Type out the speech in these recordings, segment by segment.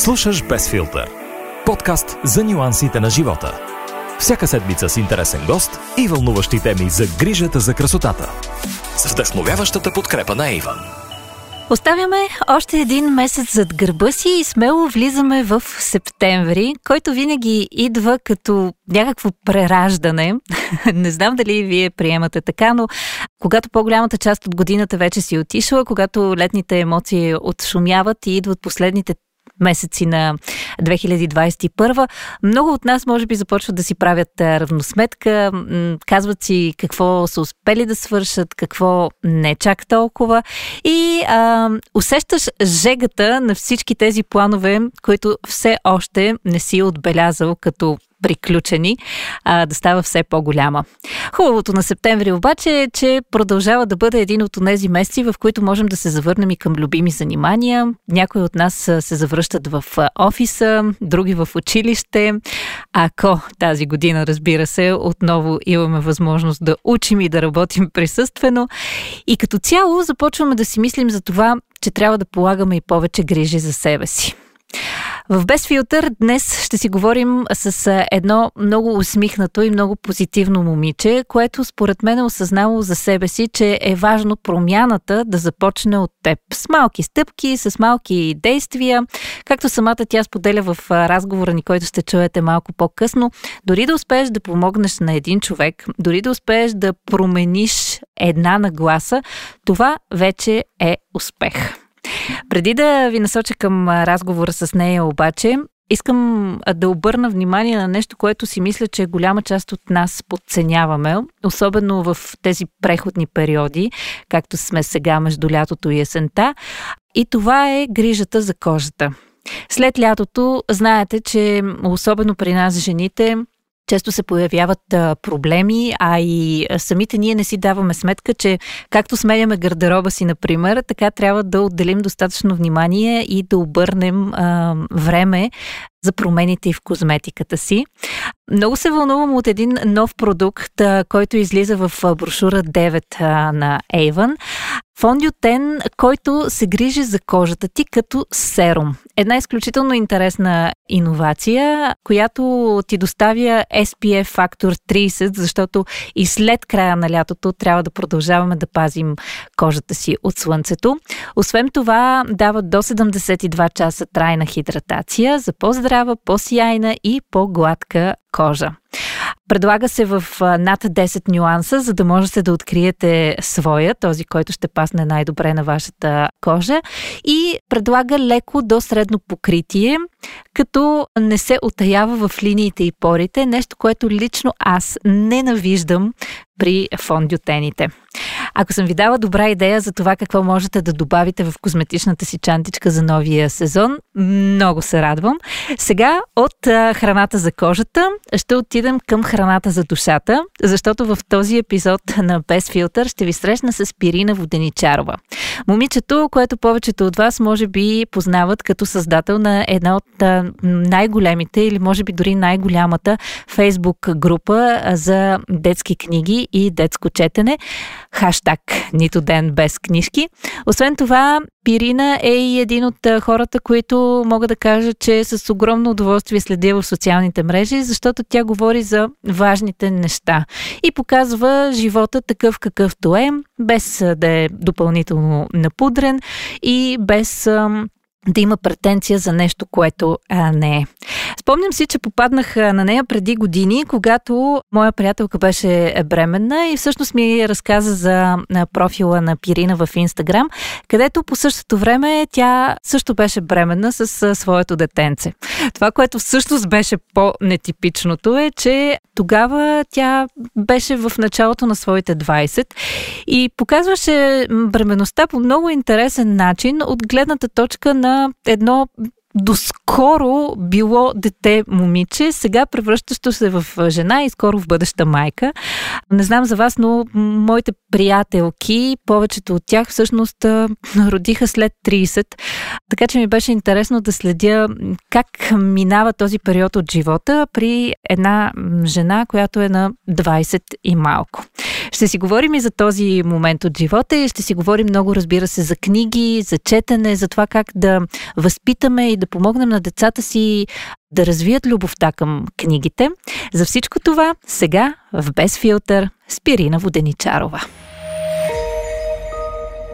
Слушаш Без филтър. Подкаст за нюансите на живота. Всяка седмица с интересен гост и вълнуващи теми за грижата за красотата. С вдъхновяващата подкрепа на Иван. Оставяме още един месец зад гърба си и смело влизаме в септември, който винаги идва като някакво прераждане. Не знам дали вие приемате така, но когато по-голямата част от годината вече си отишла, когато летните емоции отшумяват и идват последните месеци на 2021. Много от нас, може би, започват да си правят равносметка, казват си какво са успели да свършат, какво не чак толкова. И а, усещаш жегата на всички тези планове, които все още не си отбелязал като приключени, а, да става все по-голяма. Хубавото на септември обаче е, че продължава да бъде един от тези месеци, в които можем да се завърнем и към любими занимания. Някои от нас се завръщат в офиса, други в училище. Ако тази година, разбира се, отново имаме възможност да учим и да работим присъствено. И като цяло започваме да си мислим за това, че трябва да полагаме и повече грижи за себе си. В Без филтър днес ще си говорим с едно много усмихнато и много позитивно момиче, което според мен е осъзнало за себе си, че е важно промяната да започне от теб. С малки стъпки, с малки действия, както самата тя споделя в разговора ни, който ще чуете малко по-късно. Дори да успееш да помогнеш на един човек, дори да успееш да промениш една нагласа, това вече е успех. Преди да ви насоча към разговора с нея обаче, искам да обърна внимание на нещо, което си мисля, че голяма част от нас подценяваме, особено в тези преходни периоди, както сме сега между лятото и есента. И това е грижата за кожата. След лятото, знаете, че особено при нас жените, често се появяват проблеми, а и самите ние не си даваме сметка, че както сменяме гардероба си, например, така трябва да отделим достатъчно внимание и да обърнем а, време за промените и в козметиката си. Много се вълнувам от един нов продукт, който излиза в брошура 9 на Avon. Фондиотен, който се грижи за кожата ти като серум. Една изключително интересна иновация, която ти доставя SPF фактор 30, защото и след края на лятото трябва да продължаваме да пазим кожата си от слънцето. Освен това, дава до 72 часа трайна хидратация за по-здрава, по-сияйна и по-гладка кожа. Предлага се в над 10 нюанса, за да можете да откриете своя, този, който ще пасне най-добре на вашата кожа. И предлага леко до средно покритие, като не се отаява в линиите и порите, нещо, което лично аз ненавиждам при фондиотените. Ако съм ви дала добра идея за това какво можете да добавите в козметичната си чантичка за новия сезон, много се радвам. Сега от храната за кожата ще отидем към храната за душата, защото в този епизод на Без филтър ще ви срещна с Пирина Воденичарова. Момичето, което повечето от вас може би познават като създател на една от най-големите или може би дори най-голямата фейсбук група за детски книги и детско четене. Хаштаг Нито ден без книжки. Освен това, Пирина е и един от хората, които мога да кажа, че с огромно удоволствие следя в социалните мрежи, защото тя говори за важните неща и показва живота такъв какъвто е, без да е допълнително напудрен и без да има претенция за нещо, което а, не е. Спомням си, че попаднах на нея преди години, когато моя приятелка беше бременна и всъщност ми разказа за профила на Пирина в Инстаграм, където по същото време тя също беше бременна с своето детенце. Това, което всъщност беше по-нетипичното е, че тогава тя беше в началото на своите 20 и показваше бременността по много интересен начин от гледната точка на едно доскоро било дете момиче, сега превръщащо се в жена и скоро в бъдеща майка. Не знам за вас, но моите приятелки, повечето от тях всъщност родиха след 30, така че ми беше интересно да следя как минава този период от живота при една жена, която е на 20 и малко. Ще си говорим и за този момент от живота и ще си говорим много, разбира се, за книги, за четене, за това как да възпитаме и да помогнем на децата си да развият любовта към книгите. За всичко това сега в Без филтър Спирина Воденичарова.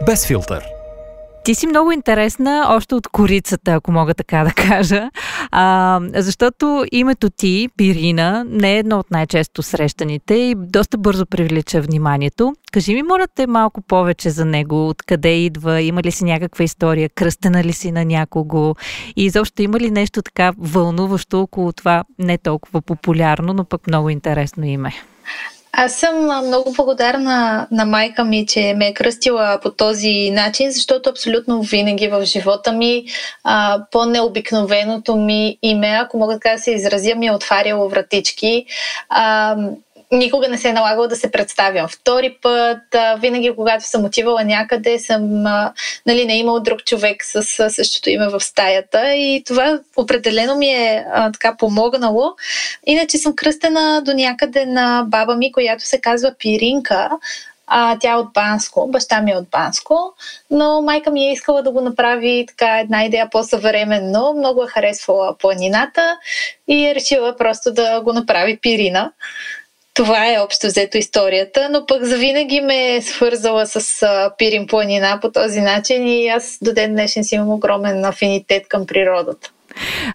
Без филтър – ти си много интересна, още от корицата, ако мога така да кажа, а, защото името ти, Пирина, не е едно от най-често срещаните и доста бързо привлича вниманието. Кажи ми, моля те, малко повече за него, откъде идва, има ли си някаква история, кръстена ли си на някого? И изобщо има ли нещо така вълнуващо около това, не толкова популярно, но пък много интересно име? Аз съм много благодарна на майка ми, че ме е кръстила по този начин, защото абсолютно винаги в живота ми а, по-необикновеното ми име, ако мога така да се изразя, ми е отваряло вратички. А, никога не се е налагало да се представям втори път. А, винаги, когато съм отивала някъде, съм а, нали, не е имал друг човек с, с същото име в стаята и това определено ми е а, така помогнало. Иначе съм кръстена до някъде на баба ми, която се казва Пиринка. А, тя е от Банско, баща ми е от Банско, но майка ми е искала да го направи така една идея по-съвременно. Много е харесвала планината и е решила просто да го направи Пирина. Това е общо взето историята, но пък завинаги ме е свързала с а, Пирин планина по този начин и аз до ден днешен си имам огромен афинитет към природата.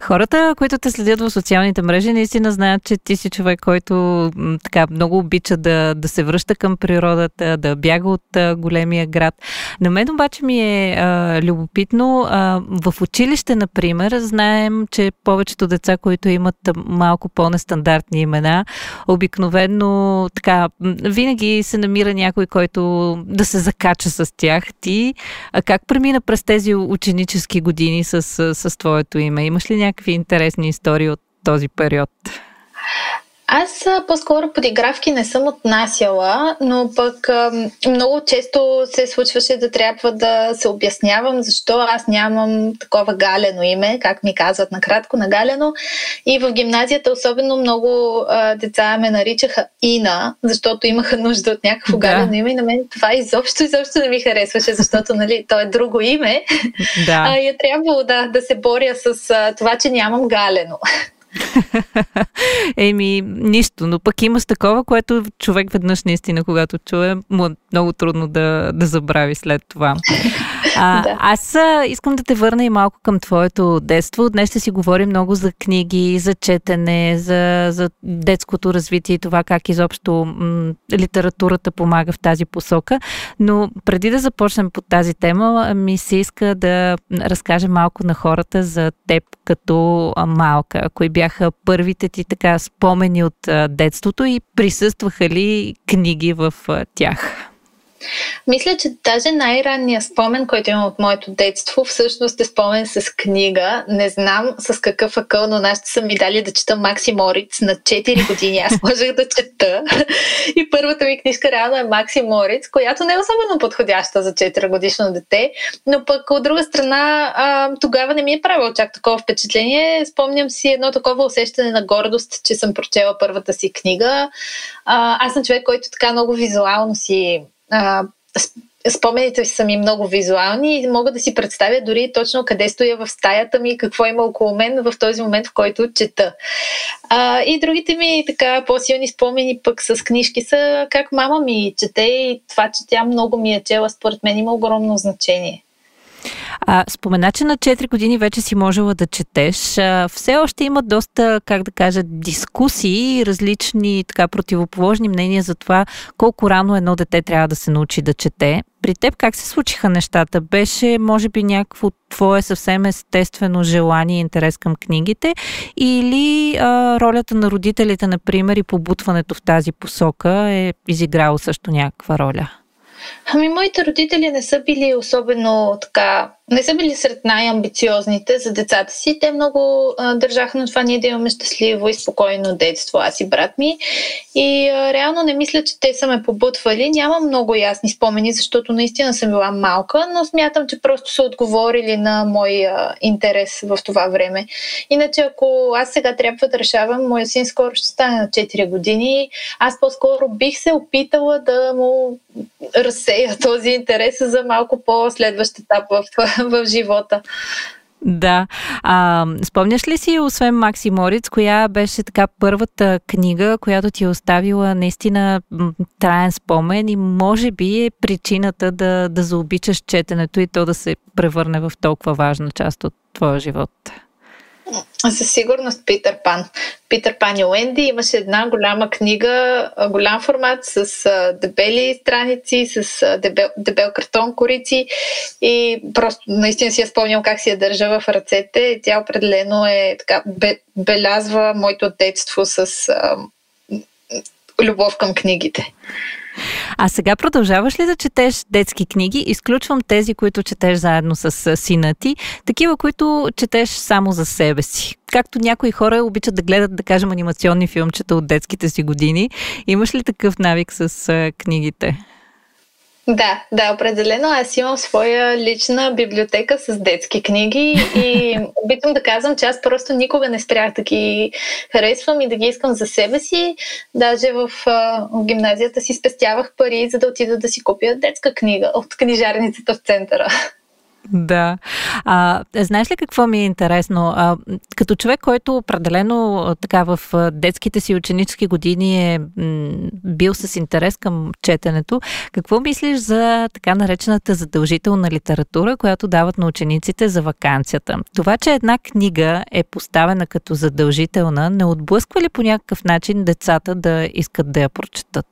Хората, които те следят в социалните мрежи, наистина знаят, че ти си човек, който така много обича да, да се връща към природата, да бяга от големия град. На мен обаче ми е а, любопитно. А, в училище, например, знаем, че повечето деца, които имат малко по-нестандартни имена, обикновено така, винаги се намира някой, който да се закача с тях. Ти а как премина през тези ученически години с, с, с твоето име? Имаш ли някакви интересни истории от този период? Аз по-скоро подигравки не съм отнасяла, но пък много често се случваше да трябва да се обяснявам защо аз нямам такова галено име, как ми казват накратко на галено. И в гимназията особено много деца ме наричаха Ина, защото имаха нужда от някакво да. галено име и на мен това изобщо, изобщо не ми харесваше, защото нали, то е друго име. Да. А, и е трябвало да, да се боря с това, че нямам галено. Еми, нищо, но пък има с такова, което човек веднъж наистина, когато чуе, му е много трудно да, да забрави след това. А, да. Аз искам да те върна и малко към твоето детство. Днес ще си говорим много за книги, за четене, за, за детското развитие и това как изобщо м- литературата помага в тази посока. Но преди да започнем по тази тема, ми се иска да разкажем малко на хората за теб като малка. Кои бяха първите ти така спомени от детството и присъстваха ли книги в тях? Мисля, че даже най-ранният спомен, който имам от моето детство, всъщност е спомен с книга. Не знам с какъв акъл, но нашите са ми дали да чета Макси Мориц на 4 години. Аз можех да чета. И първата ми книжка реално е Макси Мориц, която не е особено подходяща за 4 годишно дете. Но пък от друга страна, а, тогава не ми е правило чак такова впечатление. Спомням си едно такова усещане на гордост, че съм прочела първата си книга. А, аз съм човек, който така много визуално си а, спомените са ми много визуални и мога да си представя дори точно къде стоя в стаята ми, какво има около мен в този момент, в който чета. А, и другите ми така по-силни спомени пък с книжки са как мама ми чете и това, че тя много ми е чела, според мен има огромно значение. А, спомена, че на 4 години вече си можела да четеш. А, все още има доста, как да кажа, дискусии различни така противоположни мнения за това колко рано едно дете трябва да се научи да чете. При теб как се случиха нещата? Беше, може би, някакво твое съвсем естествено желание и интерес към книгите или а, ролята на родителите, например, и побутването в тази посока е изиграло също някаква роля? Ами, моите родители не са били особено така не са били сред най-амбициозните за децата си. Те много а, държаха на това ние да имаме щастливо и спокойно детство, аз и брат ми. И а, реално не мисля, че те са ме побутвали. Нямам много ясни спомени, защото наистина съм била малка, но смятам, че просто са отговорили на моя интерес в това време. Иначе, ако аз сега трябва да решавам, моя син скоро ще стане на 4 години, аз по-скоро бих се опитала да му разсея този интерес за малко по-следващ етап в в живота. Да. А, спомняш ли си, освен Макси Мориц, коя беше така първата книга, която ти е оставила наистина траен спомен и може би е причината да, да заобичаш четенето и то да се превърне в толкова важна част от твоя живот? Със сигурност Питър Пан. Питър Пан и Уенди имаше една голяма книга, голям формат с дебели страници, с дебел, дебел картон корици и просто наистина си я спомням как си я държа в ръцете. Тя определено е така, бе, белязва моето детство с любов към книгите. А сега продължаваш ли да четеш детски книги? Изключвам тези, които четеш заедно с сина ти, такива, които четеш само за себе си. Както някои хора обичат да гледат, да кажем, анимационни филмчета от детските си години. Имаш ли такъв навик с книгите? Да, да, определено. Аз имам своя лична библиотека с детски книги и обичам да казвам, че аз просто никога не спрях да ги харесвам и да ги искам за себе си. Даже в, в гимназията си спестявах пари, за да отида да си купя детска книга от книжарницата в центъра. Да. А, знаеш ли какво ми е интересно? А, като човек, който определено така в детските си ученически години е м, бил с интерес към четенето, какво мислиш за така наречената задължителна литература, която дават на учениците за вакансията? Това, че една книга е поставена като задължителна, не отблъсква ли по някакъв начин децата да искат да я прочетат?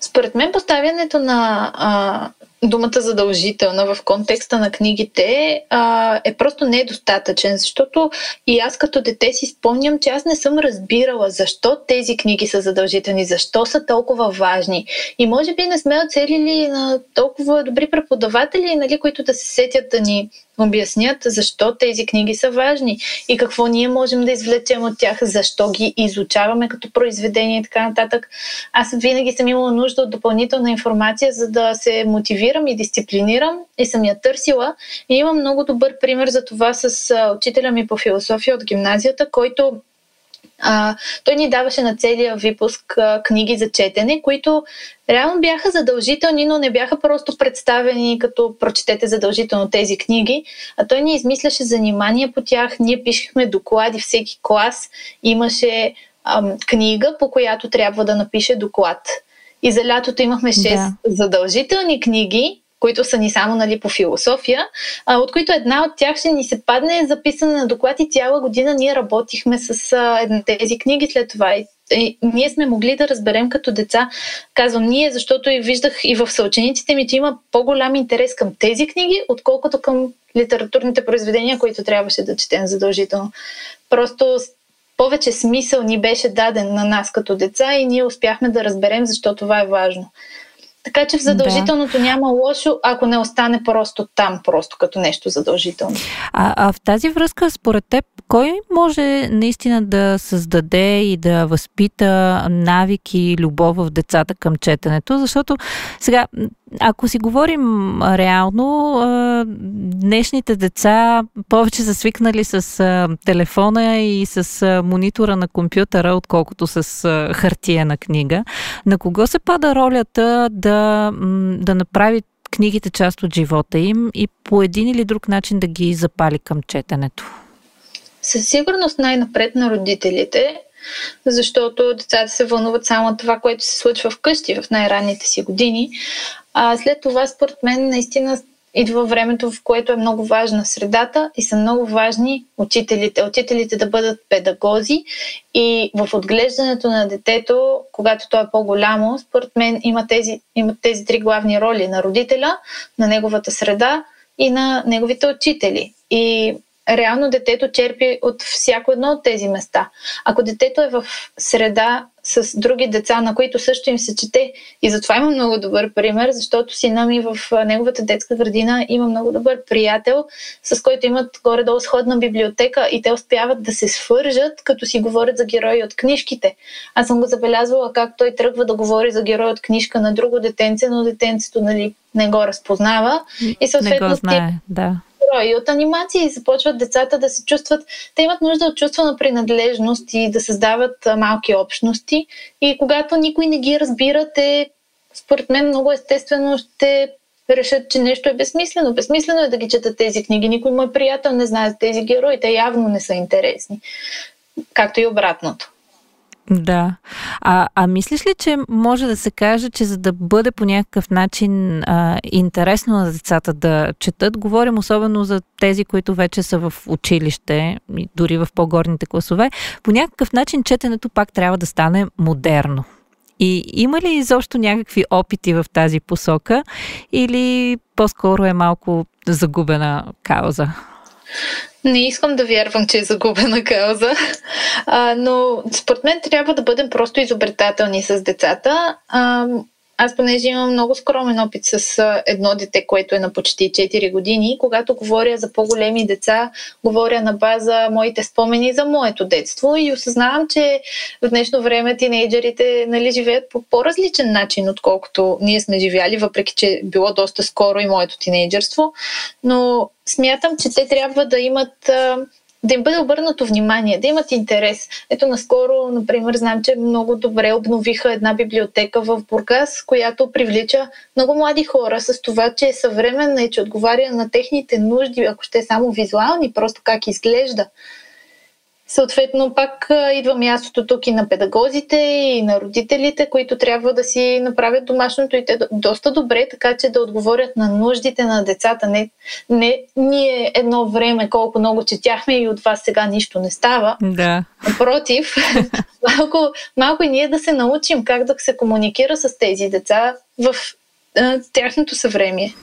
Според мен поставянето на а, думата задължителна в контекста на книгите а, е просто недостатъчен, защото и аз като дете си спомням, че аз не съм разбирала защо тези книги са задължителни, защо са толкова важни. И може би не сме оцелили на толкова добри преподаватели, нали, които да се сетят да ни обяснят защо тези книги са важни и какво ние можем да извлечем от тях, защо ги изучаваме като произведение и така нататък. Аз винаги съм имала нужда от допълнителна информация, за да се мотивирам и дисциплинирам и съм я търсила. И имам много добър пример за това с учителя ми по философия от гимназията, който а, той ни даваше на целия випуск а, книги за четене, които реално бяха задължителни, но не бяха просто представени като прочетете задължително тези книги, а той ни измисляше занимания по тях, ние пишехме доклади, всеки клас имаше ам, книга, по която трябва да напише доклад. И за лятото имахме 6 да. задължителни книги, които са ни само нали, по философия, а, от които една от тях ще ни се падне записане на доклад и цяла година ние работихме с а, тези книги след това. И, и, ние сме могли да разберем като деца, казвам ние, защото и виждах и в съучениците ми, че има по-голям интерес към тези книги, отколкото към литературните произведения, които трябваше да четем задължително. Просто повече смисъл ни беше даден на нас като деца и ние успяхме да разберем защо това е важно. Така че в задължителното да. няма лошо, ако не остане просто там, просто като нещо задължително. А, а в тази връзка, според теб, кой може наистина да създаде и да възпита навики и любов в децата към четенето? Защото сега, ако си говорим реално, днешните деца повече са свикнали с телефона и с монитора на компютъра, отколкото с хартия на книга. На кого се пада ролята да, да направи книгите част от живота им и по един или друг начин да ги запали към четенето? Със сигурност най-напред на родителите, защото децата се вълнуват само от това, което се случва вкъщи в най-ранните си години. А след това, според мен, наистина идва времето, в което е много важна средата и са много важни учителите. Учителите да бъдат педагози и в отглеждането на детето, когато то е по-голямо, според мен има тези, има тези три главни роли на родителя, на неговата среда и на неговите учители. И реално детето черпи от всяко едно от тези места. Ако детето е в среда с други деца, на които също им се чете, и затова има много добър пример, защото сина ми в неговата детска градина има много добър приятел, с който имат горе-долу сходна библиотека и те успяват да се свържат, като си говорят за герои от книжките. Аз съм го забелязвала как той тръгва да говори за герой от книжка на друго детенце, но детенцето нали, не го разпознава. И съответно не го знае, да и от анимации започват децата да се чувстват, те имат нужда от чувство на принадлежност и да създават малки общности. И когато никой не ги разбира, те, според мен, много естествено ще решат, че нещо е безсмислено. Безсмислено е да ги четат тези книги. Никой мой приятел не знае за тези герои. Те явно не са интересни. Както и обратното. Да. А, а мислиш ли, че може да се каже, че за да бъде по някакъв начин а, интересно на децата да четат, говорим особено за тези, които вече са в училище, дори в по-горните класове, по някакъв начин четенето пак трябва да стане модерно. И има ли изобщо някакви опити в тази посока или по-скоро е малко загубена кауза? Не искам да вярвам, че е загубена кауза, а, но според мен трябва да бъдем просто изобретателни с децата. А, аз понеже имам много скромен опит с едно дете, което е на почти 4 години, когато говоря за по-големи деца, говоря на база моите спомени за моето детство и осъзнавам, че в днешно време тинейджерите нали, живеят по по-различен начин, отколкото ние сме живяли, въпреки че било доста скоро и моето тинейджерство. Но смятам, че те трябва да имат да им бъде обърнато внимание, да имат интерес. Ето наскоро, например, знам, че много добре обновиха една библиотека в Бургас, която привлича много млади хора с това, че е съвременна и че отговаря на техните нужди, ако ще е само визуални, просто как изглежда. Съответно, пак идва мястото тук и на педагозите, и на родителите, които трябва да си направят домашното и те доста добре, така че да отговорят на нуждите на децата. Не, не ние едно време колко много четяхме и от вас сега нищо не става. Да. Напротив, малко, малко и ние да се научим как да се комуникира с тези деца в тяхното съвремие.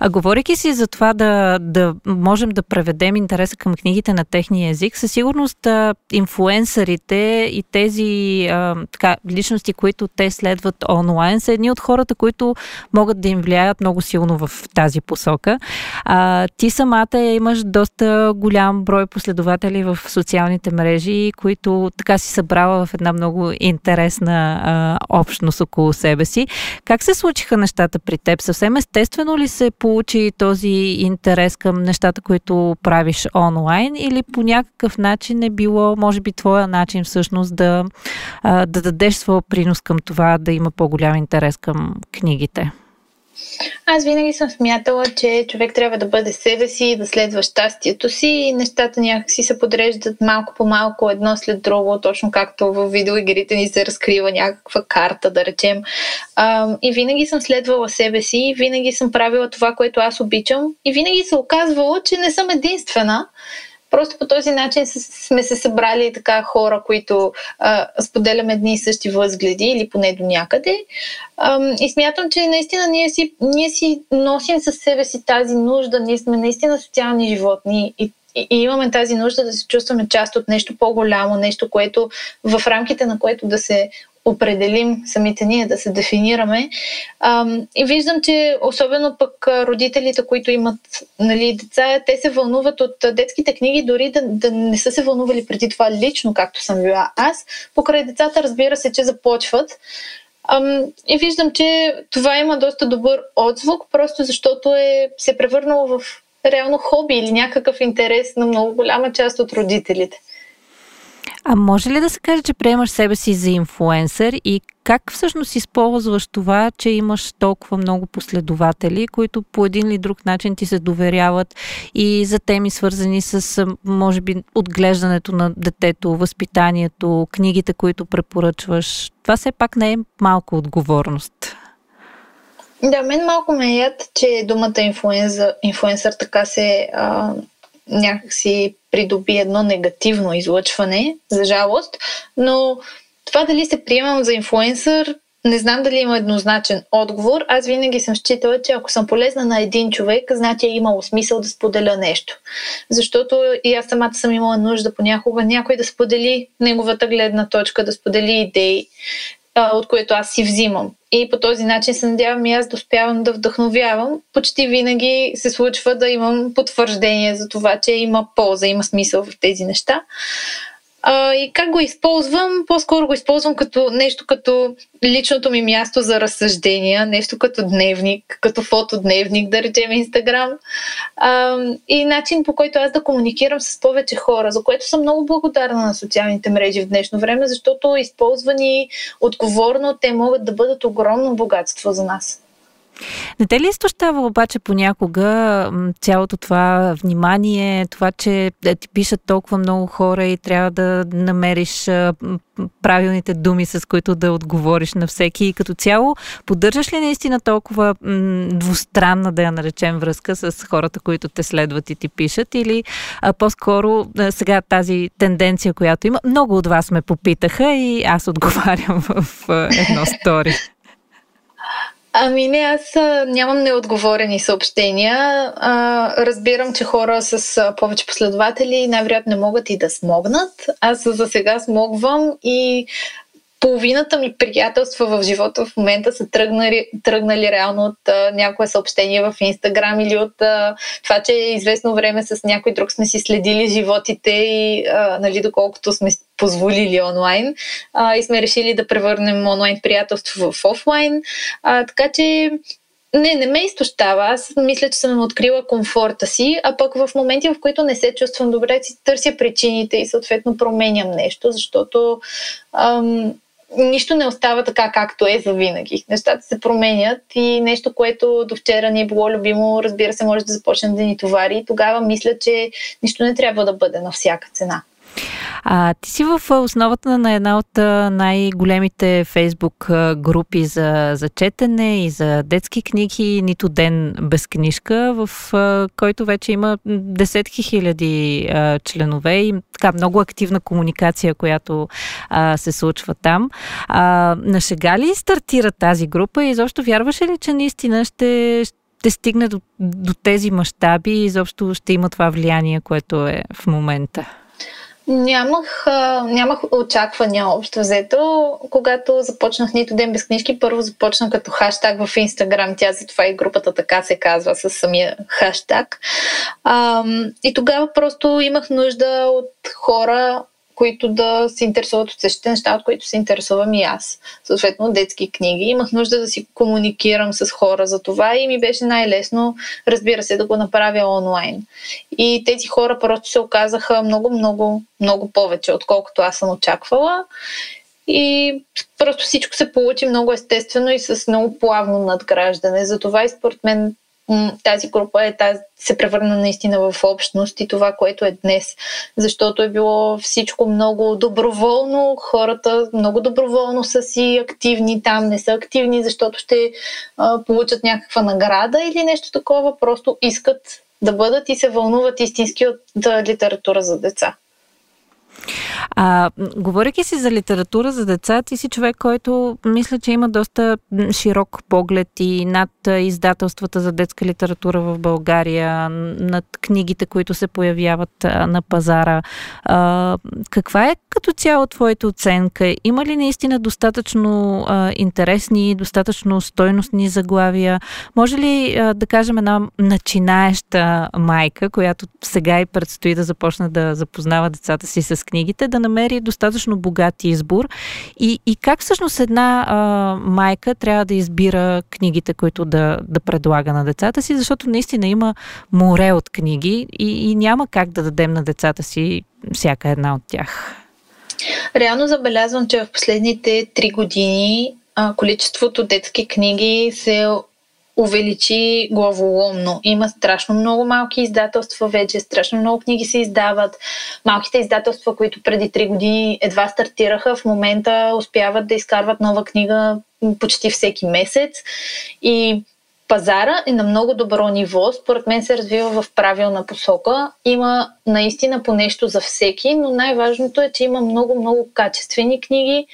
А говорейки си за това да, да можем да преведем интереса към книгите на техния език, със сигурност а, инфуенсърите и тези а, така, личности, които те следват онлайн, са едни от хората, които могат да им влияят много силно в тази посока. А, ти самата имаш доста голям брой последователи в социалните мрежи, които така си събрала в една много интересна а, общност около себе си. Как се случиха нещата при теб? Съвсем естествено ли се получи този интерес към нещата, които правиш онлайн или по някакъв начин е било, може би, твоя начин всъщност да, да дадеш своя принос към това, да има по-голям интерес към книгите? Аз винаги съм смятала, че човек трябва да бъде себе си, да следва щастието си и нещата някакси се подреждат малко по малко едно след друго, точно както в видеоигрите ни се разкрива някаква карта, да речем. И винаги съм следвала себе си, винаги съм правила това, което аз обичам и винаги се оказвало, че не съм единствена. Просто по този начин сме се събрали така хора, които а, споделяме едни и същи възгледи или поне до някъде. А, и смятам, че наистина ние си, ние си носим със себе си тази нужда, ние сме наистина социални животни и и, имаме тази нужда да се чувстваме част от нещо по-голямо, нещо, което в рамките на което да се определим самите ние, да се дефинираме. И виждам, че особено пък родителите, които имат нали, деца, те се вълнуват от детските книги, дори да, да не са се вълнували преди това лично, както съм била аз. Покрай децата, разбира се, че започват. И виждам, че това има доста добър отзвук, просто защото е, се превърнало в реално хоби или някакъв интерес на много голяма част от родителите. А може ли да се каже, че приемаш себе си за инфуенсър и как всъщност използваш това, че имаш толкова много последователи, които по един или друг начин ти се доверяват и за теми свързани с, може би, отглеждането на детето, възпитанието, книгите, които препоръчваш? Това все пак не е малко отговорност. Да, мен малко ме яд, че думата инфуензър, така се а, някакси придоби едно негативно излъчване, за жалост, но това дали се приемам за инфуенсър, не знам дали има еднозначен отговор. Аз винаги съм считала, че ако съм полезна на един човек, значи е имало смисъл да споделя нещо. Защото и аз самата съм имала нужда понякога някой да сподели неговата гледна точка, да сподели идеи, от което аз си взимам. И по този начин се надявам и аз да успявам да вдъхновявам. Почти винаги се случва да имам потвърждение за това, че има полза, има смисъл в тези неща. А, и как го използвам? По-скоро го използвам като нещо като личното ми място за разсъждения, нещо като дневник, като фотодневник, да речем Инстаграм. И начин по който аз да комуникирам с повече хора, за което съм много благодарна на социалните мрежи в днешно време, защото използвани отговорно те могат да бъдат огромно богатство за нас. Не те ли изтощава обаче понякога цялото това внимание, това, че ти пишат толкова много хора и трябва да намериш правилните думи, с които да отговориш на всеки и като цяло поддържаш ли наистина толкова двустранна, да я наречем, връзка с хората, които те следват и ти пишат или а, по-скоро а, сега тази тенденция, която има, много от вас ме попитаха и аз отговарям в едно стори. Ами не, аз нямам неотговорени съобщения. А, разбирам, че хора с повече последователи най-вероятно не могат и да смогнат. Аз за сега смогвам и половината ми приятелства в живота в момента са тръгнали, тръгнали реално от а, някое съобщение в Инстаграм или от а, това, че известно време с някой друг сме си следили животите и а, нали, доколкото сме позволили онлайн а, и сме решили да превърнем онлайн приятелство в офлайн. А, така че не, не ме изтощава. Аз мисля, че съм открила комфорта си, а пък в моменти, в които не се чувствам добре, си търся причините и съответно променям нещо, защото ам, нищо не остава така, както е за винаги. Нещата се променят и нещо, което до вчера ни е било любимо, разбира се, може да започне да ни товари. И тогава мисля, че нищо не трябва да бъде на всяка цена. А, ти си в основата на една от най-големите фейсбук групи за, за четене и за детски книги, нито ден без книжка, в който вече има десетки хиляди а, членове и така много активна комуникация, която а, се случва там. А, на шега ли стартира тази група и изобщо вярваше ли, че наистина ще, ще стигне до, до тези мащаби и изобщо ще има това влияние, което е в момента? Нямах, нямах очаквания общо взето. Когато започнах Нито ден без книжки, първо започна като хаштаг в Инстаграм. Тя затова и групата така се казва с самия хаштаг. и тогава просто имах нужда от хора, които да се интересуват от същите неща, от които се интересувам и аз. Съответно, детски книги. Имах нужда да си комуникирам с хора за това и ми беше най-лесно, разбира се, да го направя онлайн. И тези хора просто се оказаха много, много, много повече, отколкото аз съм очаквала. И просто всичко се получи много естествено и с много плавно надграждане. Затова и според мен тази група е тази, се превърна наистина в общност и това, което е днес. Защото е било всичко много доброволно, хората много доброволно са си активни там, не са активни, защото ще а, получат някаква награда или нещо такова, просто искат да бъдат и се вълнуват истински от да, литература за деца. А, говоряки си за литература за деца, ти си човек, който мисля, че има доста широк поглед и над издателствата за детска литература в България, над книгите, които се появяват на пазара. А, каква е като цяло твоята оценка? Има ли наистина достатъчно а, интересни, достатъчно стойностни заглавия? Може ли а, да кажем една начинаеща майка, която сега и предстои да започне да запознава децата си с книгите, да намери достатъчно богат избор и, и как всъщност една а, майка трябва да избира книгите, които да, да предлага на децата си, защото наистина има море от книги и, и няма как да дадем на децата си всяка една от тях. Реално забелязвам, че в последните три години а, количеството детски книги се увеличи главоломно. Има страшно много малки издателства вече, страшно много книги се издават. Малките издателства, които преди 3 години едва стартираха, в момента успяват да изкарват нова книга почти всеки месец. И пазара е на много добро ниво. Според мен се развива в правилна посока. Има наистина по нещо за всеки, но най-важното е, че има много-много качествени книги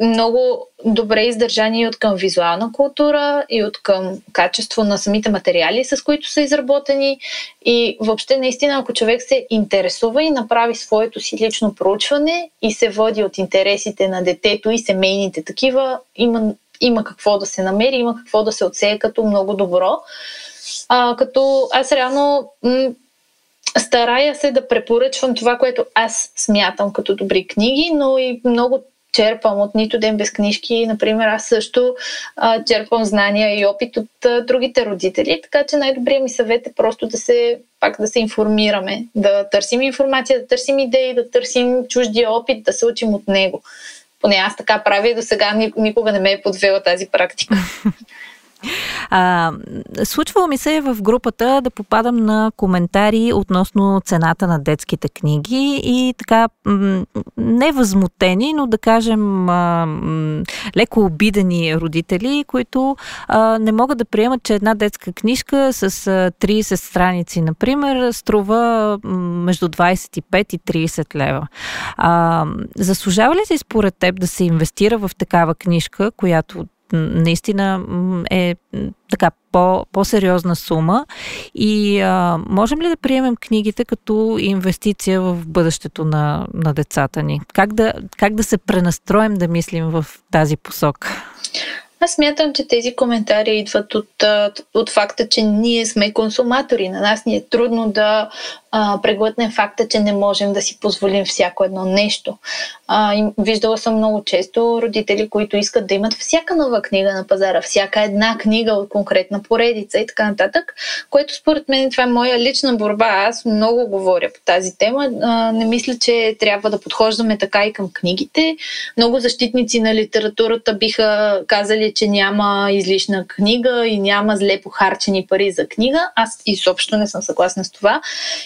много добре издържани и от към визуална култура, и от към качество на самите материали, с които са изработени. И въобще, наистина, ако човек се интересува и направи своето си лично проучване и се води от интересите на детето и семейните такива, има, има какво да се намери, има какво да се отсее като много добро. А, като аз реално м- старая се да препоръчвам това, което аз смятам като добри книги, но и много черпам от нито ден без книжки. Например, аз също а, черпам знания и опит от а, другите родители, така че най-добрият ми съвет е просто да се, пак да се информираме, да търсим информация, да търсим идеи, да търсим чуждия опит, да се учим от него. Поне аз така правя и до сега никога не ме е подвела тази практика. А, случвало ми се в групата да попадам на коментари относно цената на детските книги и така не възмутени, но да кажем а, леко обидени родители, които а, не могат да приемат, че една детска книжка с 30 страници, например, струва между 25 и 30 лева. А, заслужава ли се според теб да се инвестира в такава книжка, която наистина е така по, по-сериозна сума и а, можем ли да приемем книгите като инвестиция в бъдещето на, на децата ни? Как да, как да се пренастроим да мислим в тази посока? Аз смятам, че тези коментари идват от, от факта, че ние сме консуматори. На нас ни е трудно да а, преглътнем факта, че не можем да си позволим всяко едно нещо. А, и виждала съм много често родители, които искат да имат всяка нова книга на пазара, всяка една книга от конкретна поредица и така нататък, което според мен това е моя лична борба. Аз много говоря по тази тема. А, не мисля, че трябва да подхождаме така и към книгите. Много защитници на литературата биха казали, че няма излишна книга и няма зле похарчени пари за книга. Аз изобщо не съм съгласна с това.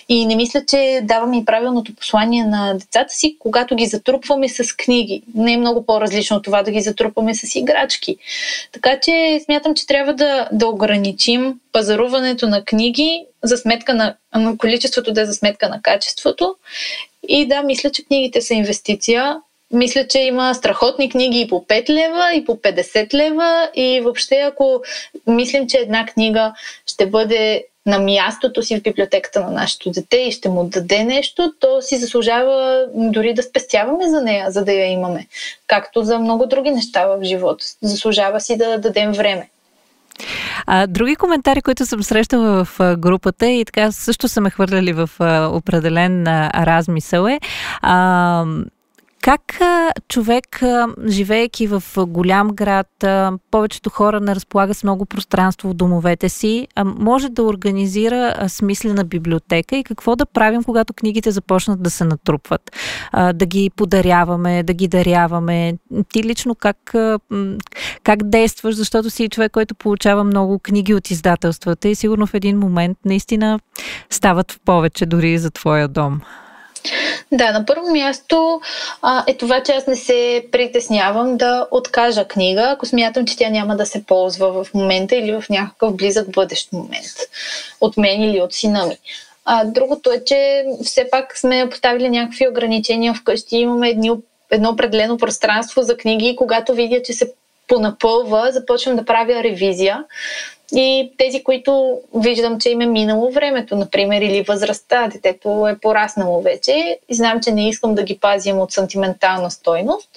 И не мисля, че даваме и правилното послание на децата си, когато ги затрупваме с книги. Не е много по-различно от това да ги затрупваме с играчки. Така че смятам, че трябва да, да ограничим пазаруването на книги за сметка на, на количеството да е за сметка на качеството. И да, мисля, че книгите са инвестиция мисля, че има страхотни книги и по 5 лева, и по 50 лева. И въобще, ако мислим, че една книга ще бъде на мястото си в библиотеката на нашето дете и ще му даде нещо, то си заслужава дори да спестяваме за нея, за да я имаме. Както за много други неща в живота. Заслужава си да дадем време. А, други коментари, които съм срещала в групата и така също са ме хвърляли в определен размисъл е. А, как човек, живеейки в голям град, повечето хора не разполага с много пространство в домовете си, може да организира смислена библиотека и какво да правим, когато книгите започнат да се натрупват? Да ги подаряваме, да ги даряваме. Ти лично как, как действаш, защото си човек, който получава много книги от издателствата и сигурно в един момент наистина стават в повече дори за твоя дом. Да, на първо място а, е това, че аз не се притеснявам да откажа книга, ако смятам, че тя няма да се ползва в момента или в някакъв близък бъдещ момент от мен или от сина ми. А, другото е, че все пак сме поставили някакви ограничения вкъщи. Имаме едни, едно определено пространство за книги и когато видя, че се понапълва, започвам да правя ревизия и тези, които виждам, че им е минало времето, например, или възрастта, детето е пораснало вече и знам, че не искам да ги пазим от сантиментална стойност,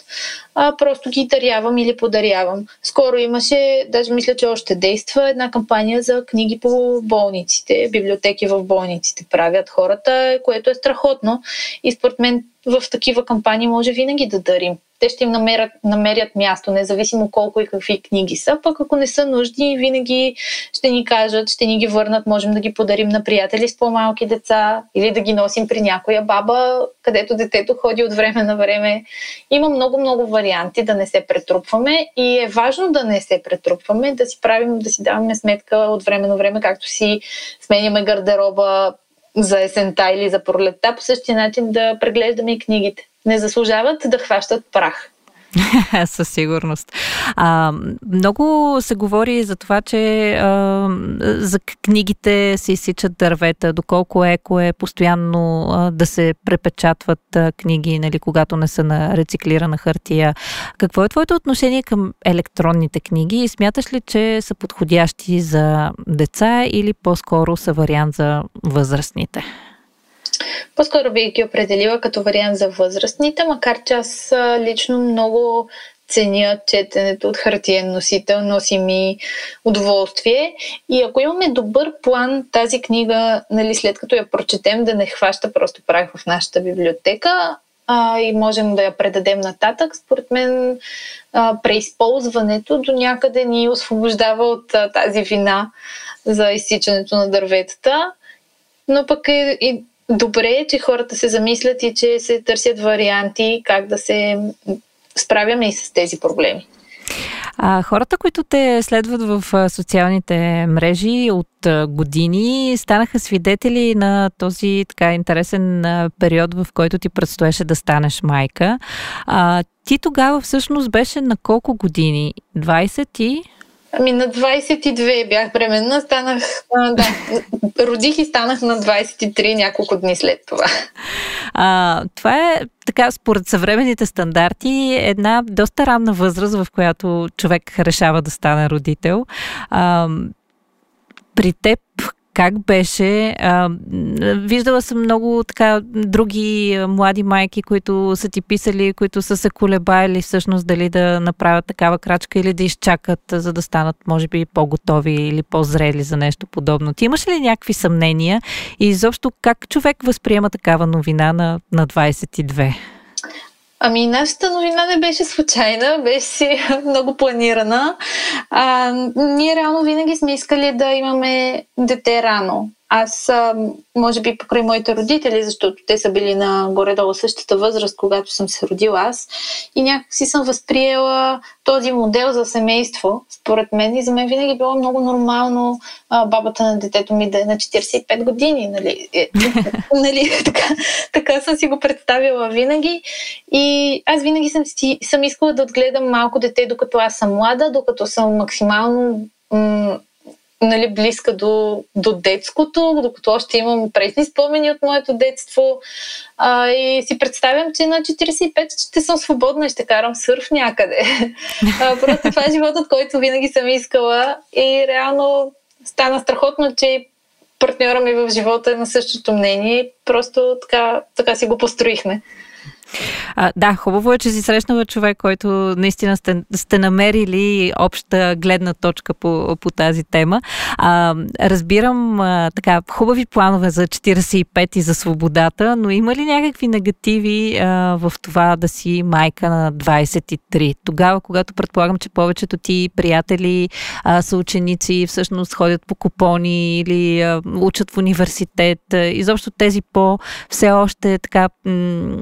а просто ги дарявам или подарявам. Скоро имаше, даже мисля, че още действа една кампания за книги по болниците, библиотеки в болниците правят хората, което е страхотно. И според мен в такива кампании може винаги да дарим те ще им намерят, намерят място, независимо колко и какви книги са. Пък ако не са нужди, винаги ще ни кажат, ще ни ги върнат, можем да ги подарим на приятели с по-малки деца или да ги носим при някоя баба, където детето ходи от време на време. Има много-много варианти да не се претрупваме и е важно да не се претрупваме, да си правим, да си даваме сметка от време на време, както си сменяме гардероба за есента или за пролетта, по същия начин да преглеждаме и книгите не заслужават да хващат прах. Със сигурност. А, много се говори за това, че а, за книгите се изсичат дървета, доколко еко е постоянно а, да се препечатват а, книги, нали, когато не са на рециклирана хартия. Какво е твоето отношение към електронните книги и смяташ ли, че са подходящи за деца или по-скоро са вариант за възрастните? По-скоро бих ги определила като вариант за възрастните, макар че аз лично много ценя четенето от хартиен носител, носи ми удоволствие. И ако имаме добър план, тази книга, нали, след като я прочетем, да не хваща просто прах в нашата библиотека, а, и можем да я предадем нататък, според мен а, преизползването до някъде ни освобождава от а, тази вина за изсичането на дърветата. Но пък и, и добре е, че хората се замислят и че се търсят варианти как да се справяме и с тези проблеми. А хората, които те следват в социалните мрежи от години, станаха свидетели на този така интересен период, в който ти предстоеше да станеш майка. А, ти тогава всъщност беше на колко години? 20 и... Ами на 22 бях бременна, станах, а, да, родих и станах на 23 няколко дни след това. А, това е така, според съвременните стандарти, една доста ранна възраст, в която човек решава да стане родител. А, при теб как беше? А, виждала съм много така други млади майки, които са ти писали, които са се колебали всъщност дали да направят такава крачка или да изчакат, за да станат, може би, по-готови или по-зрели за нещо подобно. Ти имаш ли някакви съмнения и изобщо как човек възприема такава новина на, на 22? Ами, нашата новина не беше случайна, беше много планирана. А, ние реално винаги сме искали да имаме дете рано. Аз, може би покрай моите родители, защото те са били на горе-долу същата възраст, когато съм се родила аз, и някакси съм възприела този модел за семейство, според мен. И за мен винаги било много нормално а, бабата на детето ми да е на 45 години. Нали? Е, нали? така, така съм си го представила винаги. И аз винаги съм, си, съм искала да отгледам малко дете, докато аз съм млада, докато съм максимално м- нали, близка до, до детското, докато още имам пресни спомени от моето детство. А, и си представям, че на 45 ще съм свободна и ще карам сърф някъде. А, просто това е животът, който винаги съм искала и реално стана страхотно, че партньора ми в живота е на същото мнение. Просто така, така си го построихме. А, да, хубаво е, че си срещнала човек, който наистина сте, сте намерили обща гледна точка по, по тази тема. А, разбирам а, така хубави планове за 45 и за свободата, но има ли някакви негативи а, в това да си майка на 23? Тогава, когато предполагам, че повечето ти приятели а, са ученици, всъщност ходят по купони или а, учат в университет, а, изобщо тези по все още така м-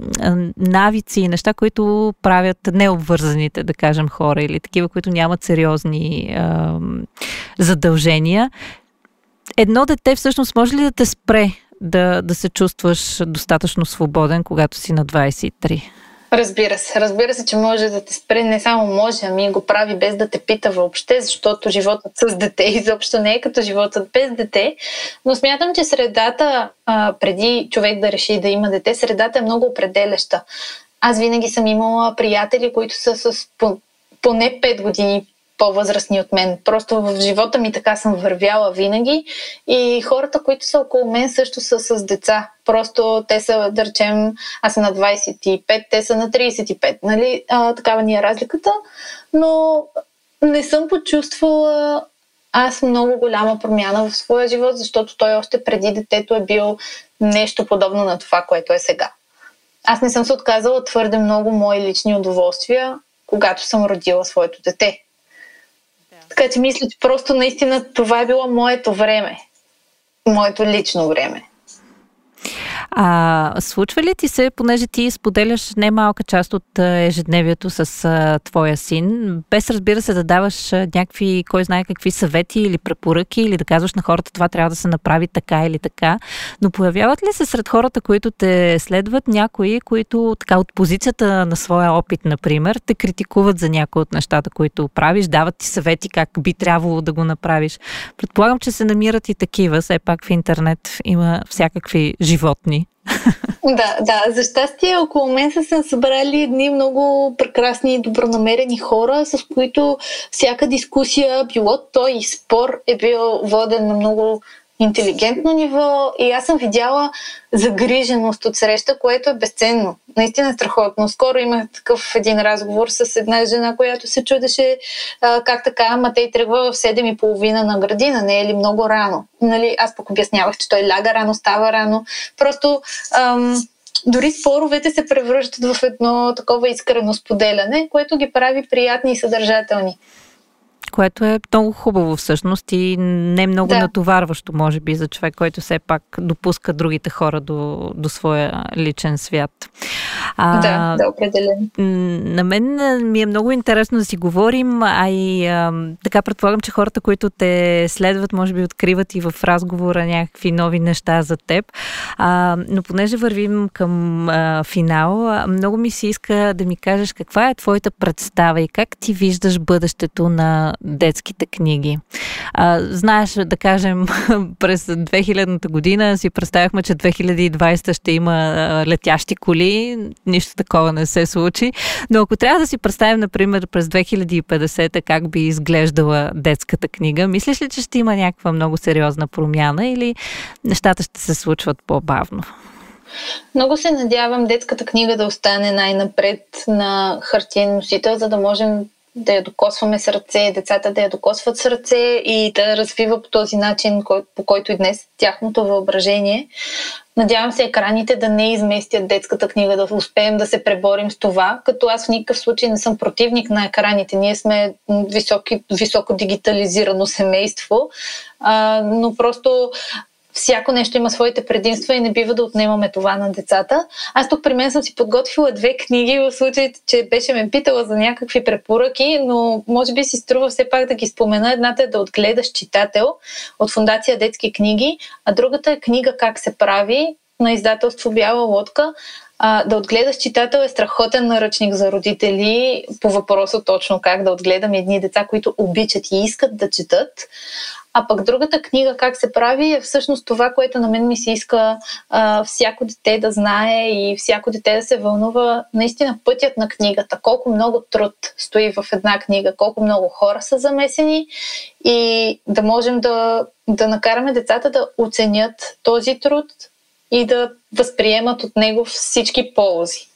навици и неща, които правят необвързаните, да кажем, хора или такива, които нямат сериозни а, задължения. Едно дете всъщност може ли да те спре да, да се чувстваш достатъчно свободен, когато си на 23? Разбира се. Разбира се, че може да те спре. Не само може, ами го прави без да те пита въобще, защото животът с дете изобщо не е като животът без дете. Но смятам, че средата, а, преди човек да реши да има дете, средата е много определяща. Аз винаги съм имала приятели, които са с поне 5 години по-възрастни от мен. Просто в живота ми така съм вървяла винаги и хората, които са около мен също са с деца. Просто те са, да речем, аз съм на 25, те са на 35, нали? А, такава ни е разликата. Но не съм почувствала аз много голяма промяна в своя живот, защото той още преди детето е бил нещо подобно на това, което е сега. Аз не съм се отказала твърде много мои лични удоволствия, когато съм родила своето дете. Така че мисля, че просто наистина това е било моето време. Моето лично време. А случва ли ти се, понеже ти споделяш немалка част от ежедневието с а, твоя син, без разбира се да даваш някакви, кой знае какви съвети или препоръки, или да казваш на хората това трябва да се направи така или така, но появяват ли се сред хората, които те следват, някои, които така от позицията на своя опит, например, те критикуват за някои от нещата, които правиш, дават ти съвети как би трябвало да го направиш. Предполагам, че се намират и такива, все пак в интернет има всякакви животни. Да, да. За щастие около мен са се събрали едни много прекрасни и добронамерени хора, с които всяка дискусия, било той и спор, е бил воден на много интелигентно ниво и аз съм видяла загриженост от среща, което е безценно. Наистина е страхотно. Скоро имах такъв един разговор с една жена, която се чудеше а, как така, ама те тръгва в 7 и половина на градина, не е ли много рано? Нали, аз пък обяснявах, че той ляга рано, става рано. Просто ам, дори споровете се превръщат в едно такова искрено споделяне, което ги прави приятни и съдържателни. Което е много хубаво всъщност и не много да. натоварващо, може би, за човек, който все пак допуска другите хора до, до своя личен свят. А, да, да, определено. На мен ми е много интересно да си говорим, а и а, така предполагам, че хората, които те следват, може би откриват и в разговора някакви нови неща за теб. А, но понеже вървим към а, финал, много ми се иска да ми кажеш каква е твоята представа и как ти виждаш бъдещето на детските книги. А, знаеш, да кажем, през 2000-та година си представяхме, че 2020 ще има летящи коли. Нищо такова не се случи. Но ако трябва да си представим, например, през 2050 как би изглеждала детската книга, мислиш ли, че ще има някаква много сериозна промяна или нещата ще се случват по-бавно? Много се надявам детската книга да остане най-напред на хартиен носител, за да можем да я докосваме с ръце, децата да я докосват с ръце и да развива по този начин, по който и днес тяхното въображение. Надявам се екраните да не изместят детската книга, да успеем да се преборим с това, като аз в никакъв случай не съм противник на екраните. Ние сме високи, високо дигитализирано семейство, а, но просто всяко нещо има своите предимства и не бива да отнемаме това на децата. Аз тук при мен съм си подготвила две книги в случай, че беше ме питала за някакви препоръки, но може би си струва все пак да ги спомена. Едната е да отгледаш читател от Фундация Детски книги, а другата е книга Как се прави на издателство Бяла лодка. А, да отгледаш читател е страхотен наръчник за родители по въпроса точно как да отгледаме едни деца, които обичат и искат да четат. А пък другата книга, как се прави, е всъщност това, което на мен ми се иска а, всяко дете да знае и всяко дете да се вълнува. Наистина пътят на книгата, колко много труд стои в една книга, колко много хора са замесени и да можем да, да накараме децата да оценят този труд и да възприемат от него всички ползи.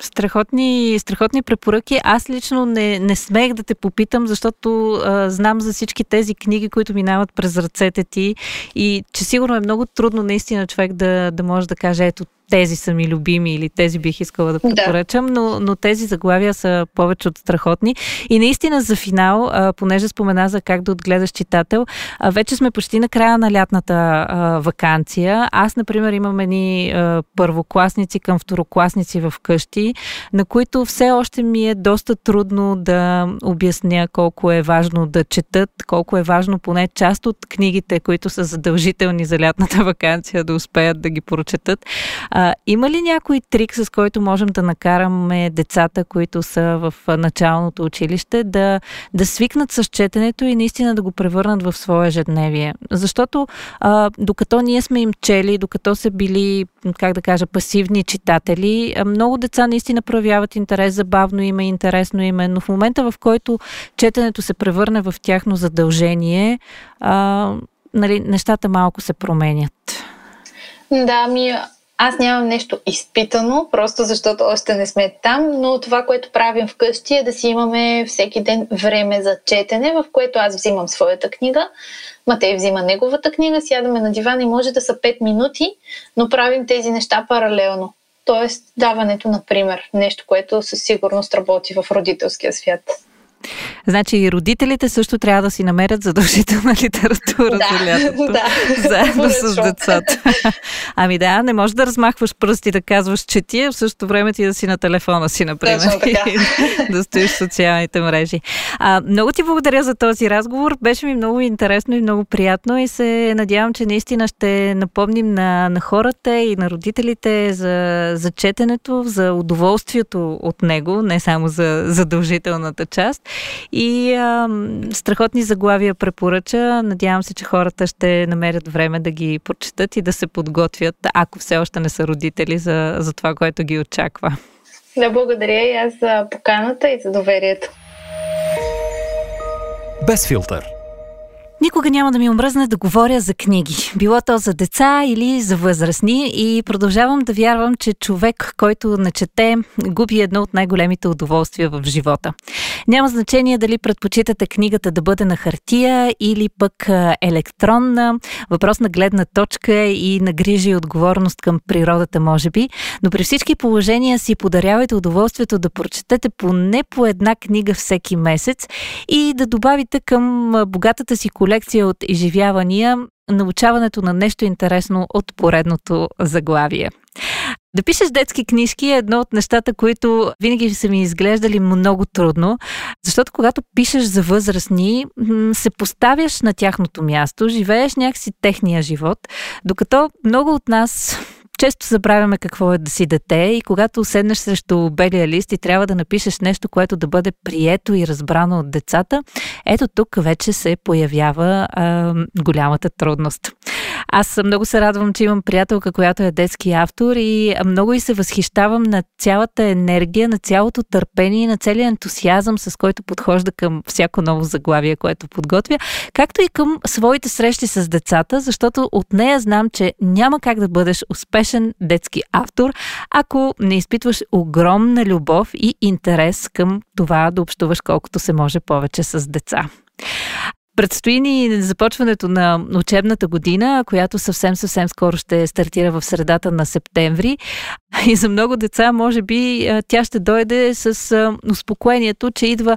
Страхотни, страхотни препоръки. Аз лично не, не смех да те попитам, защото а, знам за всички тези книги, които минават през ръцете ти и че сигурно е много трудно наистина човек да, да може да каже, ето тези са ми любими или тези бих искала да препоръчам, да. но, но тези заглавия са повече от страхотни. И наистина за финал, а, понеже спомена за как да отгледаш читател, а, вече сме почти на края на лятната а, вакансия. Аз, например, имам едни а, първокласници към второкласници в къщи, на които все още ми е доста трудно да обясня колко е важно да четат, колко е важно поне част от книгите, които са задължителни за лятната вакансия, да успеят да ги прочетат. А, има ли някой трик, с който можем да накараме децата, които са в началното училище, да, да свикнат с четенето и наистина да го превърнат в свое ежедневие? Защото а, докато ние сме им чели, докато са били, как да кажа, пасивни читатели, много деца наистина проявяват интерес, забавно им е, интересно им е, но в момента в който четенето се превърне в тяхно задължение, а, нали, нещата малко се променят. Да, ми аз нямам нещо изпитано, просто защото още не сме там, но това, което правим вкъщи е да си имаме всеки ден време за четене, в което аз взимам своята книга, Матей взима неговата книга, сядаме на дивана и може да са 5 минути, но правим тези неща паралелно. Тоест даването, например, нещо, което със сигурност работи в родителския свят. Значи и родителите също трябва да си намерят задължителна литература да, за лятото. Да, заедно с децата. Ами да, не можеш да размахваш пръсти да казваш, че ти в същото време ти да си на телефона си, например. И да стоиш в социалните мрежи. А, много ти благодаря за този разговор. Беше ми много интересно и много приятно и се надявам, че наистина ще напомним на, на хората и на родителите за, за четенето, за удоволствието от него, не само за задължителната част. И а, страхотни заглавия препоръча. Надявам се, че хората ще намерят време да ги прочитат и да се подготвят, ако все още не са родители, за, за това, което ги очаква. Да, благодаря и аз за поканата и за доверието. Без филтър. Никога няма да ми омръзне да говоря за книги. Било то за деца или за възрастни и продължавам да вярвам, че човек, който не чете, губи едно от най-големите удоволствия в живота. Няма значение дали предпочитате книгата да бъде на хартия или пък електронна, въпрос на гледна точка и на грижа и отговорност към природата, може би, но при всички положения си подарявайте удоволствието да прочетете поне по една книга всеки месец и да добавите към богатата си колекция колекция от изживявания, научаването на нещо интересно от поредното заглавие. Да пишеш детски книжки е едно от нещата, които винаги са ми изглеждали много трудно, защото когато пишеш за възрастни, се поставяш на тяхното място, живееш някакси техния живот, докато много от нас често забравяме какво е да си дете и когато седнеш срещу белия лист и трябва да напишеш нещо, което да бъде прието и разбрано от децата, ето тук вече се появява а, голямата трудност. Аз много се радвам, че имам приятелка, която е детски автор и много и се възхищавам на цялата енергия, на цялото търпение, на целият ентусиазъм, с който подхожда към всяко ново заглавие, което подготвя, както и към своите срещи с децата, защото от нея знам, че няма как да бъдеш успешен детски автор, ако не изпитваш огромна любов и интерес към това да общуваш колкото се може повече с деца. Предстои ни започването на учебната година, която съвсем съвсем скоро ще стартира в средата на септември. И за много деца, може би, тя ще дойде с успокоението, че идва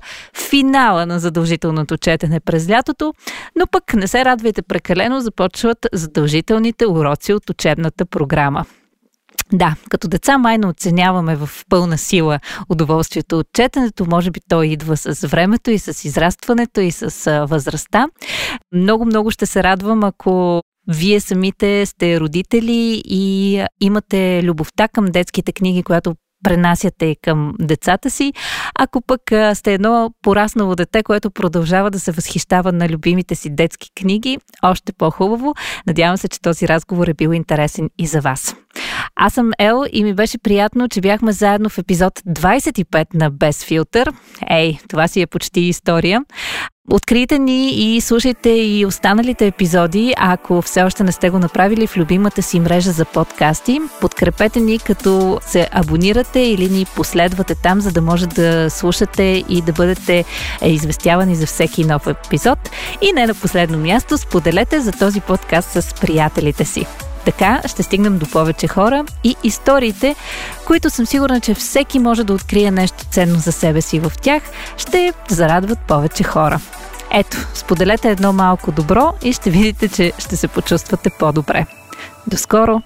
финала на задължителното четене през лятото, но пък не се радвайте прекалено, започват задължителните уроци от учебната програма. Да, като деца майно оценяваме в пълна сила удоволствието от четенето. Може би то идва с времето и с израстването и с възрастта. Много-много ще се радвам, ако вие самите сте родители и имате любовта към детските книги, която пренасяте към децата си. Ако пък сте едно пораснало дете, което продължава да се възхищава на любимите си детски книги, още по-хубаво. Надявам се, че този разговор е бил интересен и за вас. Аз съм Ел и ми беше приятно, че бяхме заедно в епизод 25 на Без филтър. Ей, това си е почти история. Открийте ни и слушайте и останалите епизоди, ако все още не сте го направили в любимата си мрежа за подкасти. Подкрепете ни като се абонирате или ни последвате там, за да може да слушате и да бъдете е, известявани за всеки нов епизод. И не на последно място, споделете за този подкаст с приятелите си. Така ще стигнем до повече хора и историите, които съм сигурна, че всеки може да открие нещо ценно за себе си в тях, ще зарадват повече хора. Ето, споделете едно малко добро и ще видите, че ще се почувствате по-добре. До скоро!